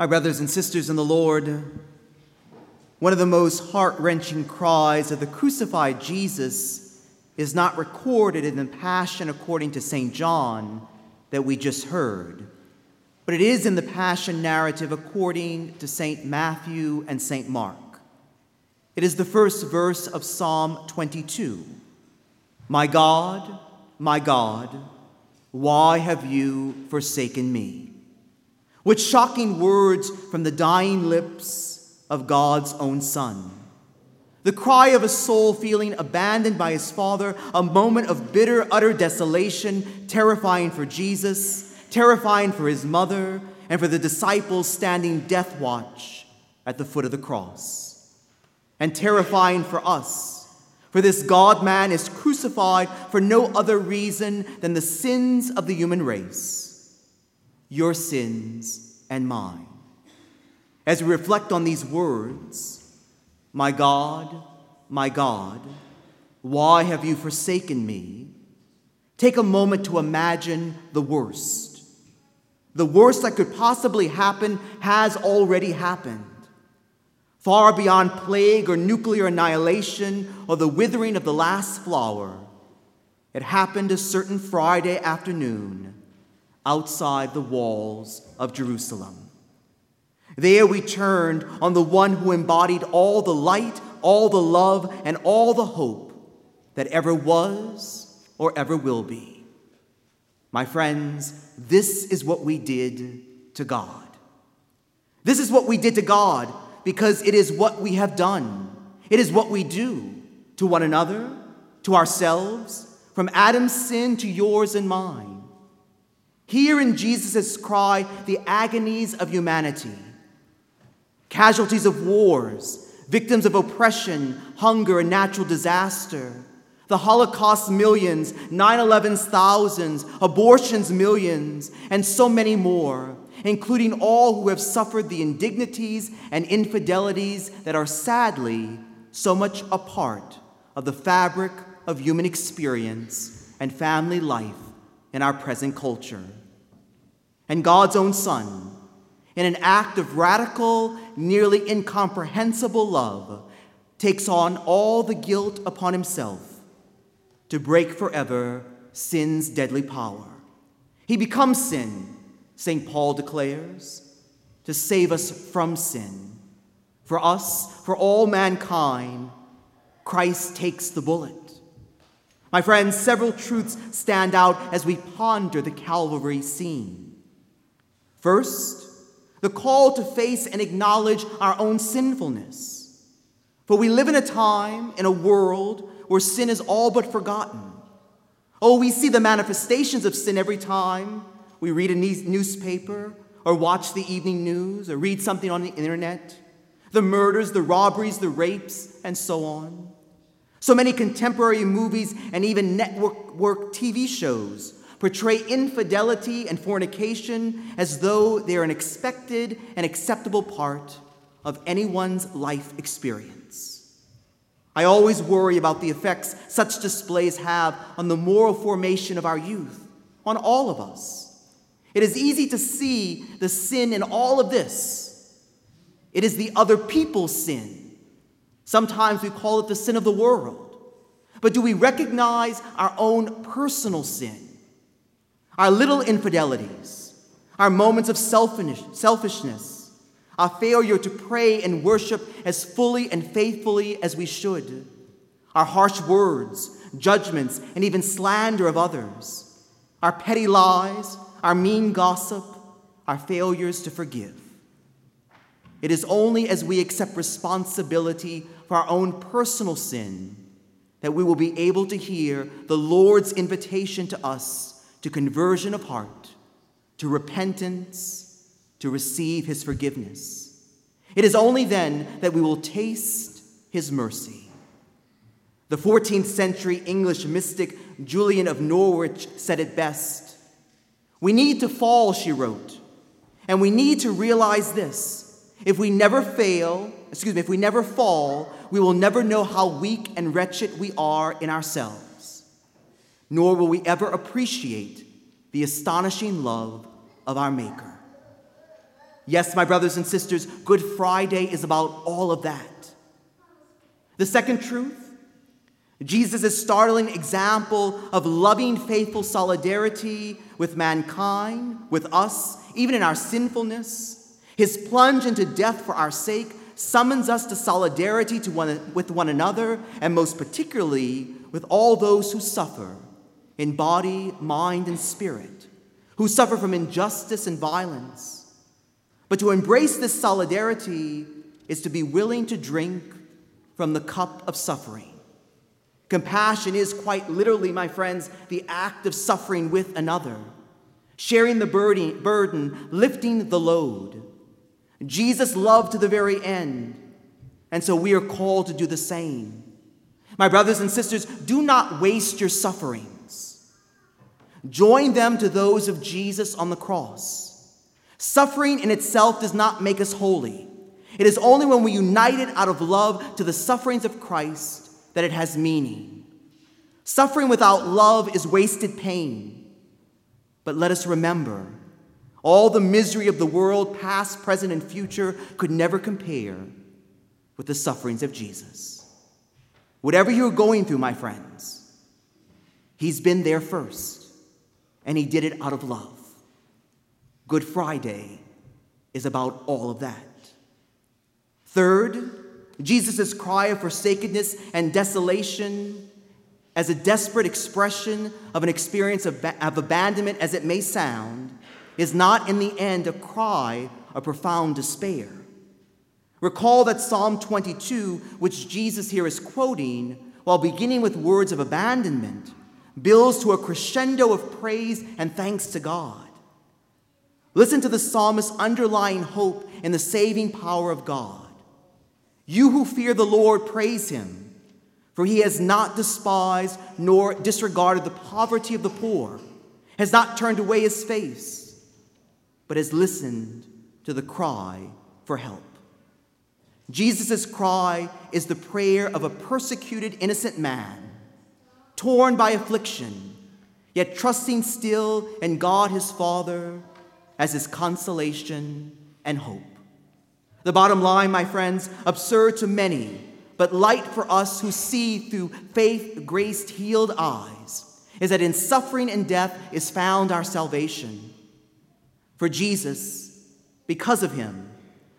My brothers and sisters in the Lord, one of the most heart wrenching cries of the crucified Jesus is not recorded in the Passion according to St. John that we just heard, but it is in the Passion narrative according to St. Matthew and St. Mark. It is the first verse of Psalm 22 My God, my God, why have you forsaken me? What shocking words from the dying lips of God's own Son. The cry of a soul feeling abandoned by his Father, a moment of bitter, utter desolation, terrifying for Jesus, terrifying for his mother, and for the disciples standing death watch at the foot of the cross. And terrifying for us, for this God man is crucified for no other reason than the sins of the human race your sins and mine. As we reflect on these words, My God, my God, why have you forsaken me? Take a moment to imagine the worst. The worst that could possibly happen has already happened. Far beyond plague or nuclear annihilation or the withering of the last flower, it happened a certain Friday afternoon outside the walls of Jerusalem. There we turned on the one who embodied all the light, all the love, and all the hope that ever was or ever will be. My friends, this is what we did to God. This is what we did to God because it is what we have done. It is what we do to one another, to ourselves, from Adam's sin to yours and mine. Hear in Jesus' cry the agonies of humanity casualties of wars, victims of oppression, hunger, and natural disaster, the Holocaust millions, 9 11's thousands, abortions millions, and so many more, including all who have suffered the indignities and infidelities that are sadly so much a part of the fabric of human experience and family life in our present culture and God's own Son, in an act of radical, nearly incomprehensible love, takes on all the guilt upon himself to break forever sin's deadly power. He becomes sin, St. Paul declares, to save us from sin. For us, for all mankind, Christ takes the bullet. My friends, several truths stand out as we ponder the Calvary scene. First, the call to face and acknowledge our own sinfulness. For we live in a time, in a world, where sin is all but forgotten. Oh, we see the manifestations of sin every time we read a newspaper, or watch the evening news, or read something on the internet. The murders, the robberies, the rapes, and so on. So many contemporary movies and even network work TV shows portray infidelity and fornication as though they are an expected and acceptable part of anyone's life experience. I always worry about the effects such displays have on the moral formation of our youth, on all of us. It is easy to see the sin in all of this. It is the other people's sin. Sometimes we call it the sin of the world. But do we recognize our own personal sin? our little infidelities, our moments of selfishness, our failure to pray and worship as fully and faithfully as we should, our harsh words, judgments, and even slander of others, our petty lies, our mean gossip, our failures to forgive. It is only as we accept responsibility for our own personal sin that we will be able to hear the Lord's invitation to us to conversion of heart, to repentance, to receive his forgiveness. It is only then that we will taste his mercy. The 14th century English mystic Julian of Norwich said it best. We need to fall, she wrote, and we need to realize this. If we never fail, excuse me, if we never fall, we will never know how weak and wretched we are in ourselves nor will we ever appreciate the astonishing love of our Maker. Yes, my brothers and sisters, Good Friday is about all of that. The second truth Jesus' startling example of loving, faithful solidarity with mankind, with us, even in our sinfulness, his plunge into death for our sake summons us to solidarity to one, with one another, and most particularly with all those who suffer in body, mind, and spirit, who suffer from injustice and violence. But to embrace this solidarity is to be willing to drink from the cup of suffering. Compassion is quite literally, my friends, the act of suffering with another, sharing the burden, burden, lifting the load. Jesus loved to the very end, and so we are called to do the same. My brothers and sisters, do not waste your sufferings. Join them to those of Jesus on the cross. Suffering in itself does not make us holy. It is only when we unite it out of love to the sufferings of Christ that it has meaning. Suffering without love is wasted pain. But let us remember all the misery of the world, past, present, and future, could never compare with the sufferings of Jesus. Whatever you're going through, my friends, He's been there first, and He did it out of love. Good Friday is about all of that. Third, Jesus' cry of forsakenness and desolation as a desperate expression of an experience of, of, abandonment, as it may sound, is not in the end a cry of profound despair. Recall that Psalm 22, which Jesus here is quoting, while beginning with words of abandonment, builds to a crescendo of praise and thanks to God. Listen to the psalmist's underlying hope in the saving power of God. You who fear the Lord, praise him, for he has not despised nor disregarded the poverty of the poor, has not turned away his face, but has listened to the cry for help. Jesus' cry is the prayer of a persecuted innocent man, torn by affliction, yet trusting still in God his Father as his consolation and hope. The bottom line, my friends, absurd to many, but light for us who see through faith graced, healed eyes, is that in suffering and death is found our salvation. For Jesus, because of him,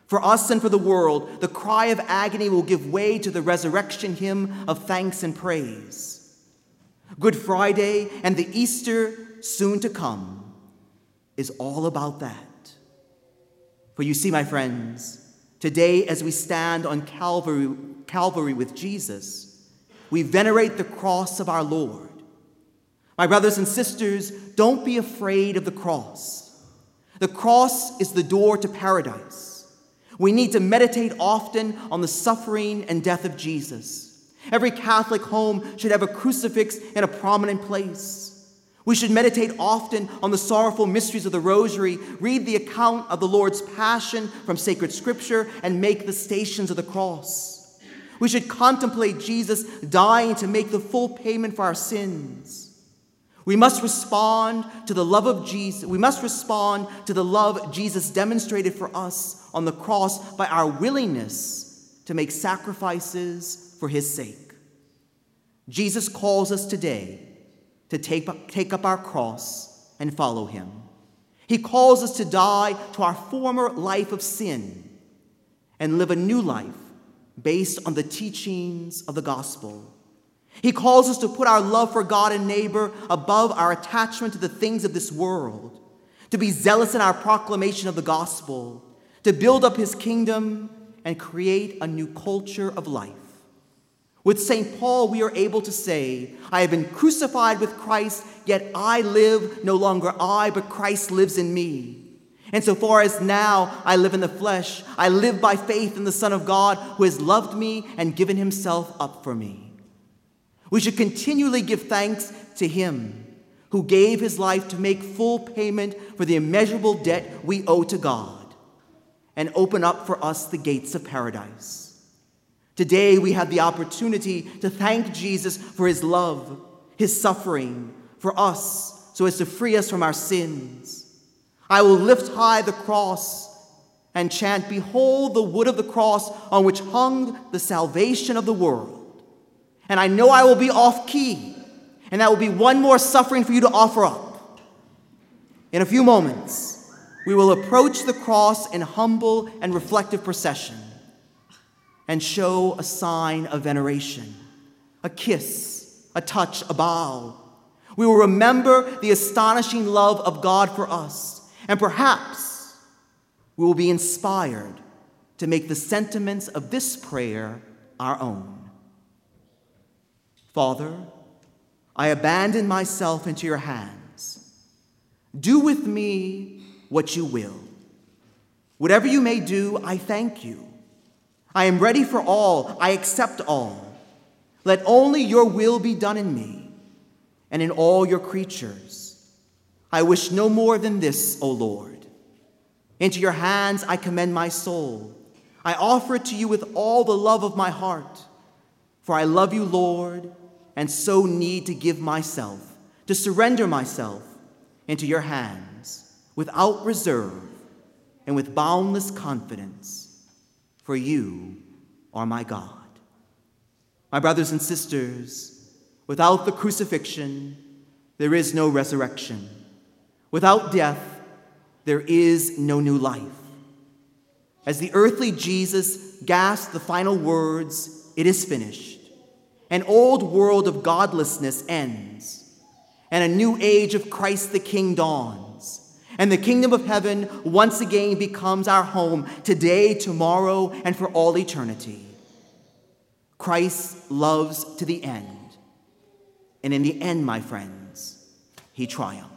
for us and for the world, the cry of agony will give way to the resurrection hymn of thanks and praise. Good Friday and the Easter soon to come is all about that. For you see, my friends, Today, as we stand on Calvary, Calvary with Jesus, we venerate the cross of our Lord. My brothers and sisters, don't be afraid of the cross. The cross is the door to paradise. We need to meditate often on the suffering and death of Jesus. Every Catholic home should have a crucifix in a prominent place. We should meditate often on the sorrowful mysteries of the Rosary, read the account of the Lord's Passion from sacred scripture, and make the stations of the cross. We should contemplate Jesus dying to make the full payment for our sins. We must respond to the love of Jesus. We must respond to the love Jesus demonstrated for us on the cross by our willingness to make sacrifices for his sake. Jesus calls us today to take, take up our cross and follow him. He calls us to die to our former life of sin and live a new life based on the teachings of the gospel. He calls us to put our love for God and neighbor above our attachment to the things of this world, to be zealous in our proclamation of the gospel, to build up his kingdom and create a new culture of life. With St. Paul, we are able to say, I have been crucified with Christ, yet I live, no longer I, but Christ lives in me. And so far as now I live in the flesh, I live by faith in the Son of God who has loved me and given himself up for me. We should continually give thanks to him who gave his life to make full payment for the immeasurable debt we owe to God and open up for us the gates of paradise. Today, we have the opportunity to thank Jesus for his love, his suffering for us, so as to free us from our sins. I will lift high the cross and chant, Behold the wood of the cross on which hung the salvation of the world. And I know I will be off key, and that will be one more suffering for you to offer up. In a few moments, we will approach the cross in humble and reflective procession and show a sign of veneration, a kiss, a touch, a bow. We will remember the astonishing love of God for us, and perhaps we will be inspired to make the sentiments of this prayer our own. Father, I abandon myself into your hands. Do with me what you will. Whatever you may do, I thank you. I am ready for all, I accept all. Let only your will be done in me and in all your creatures. I wish no more than this, O Lord. Into your hands I commend my soul. I offer it to you with all the love of my heart. For I love you, Lord, and so need to give myself, to surrender myself into your hands without reserve and with boundless confidence, for you are my God. My brothers and sisters, without the crucifixion, there is no resurrection. Without death, there is no new life. As the earthly Jesus gasped the final words, It is finished, an old world of godlessness ends, and a new age of Christ the King dawns. And the kingdom of heaven once again becomes our home today, tomorrow, and for all eternity. Christ loves to the end. And in the end, my friends, he triumphs.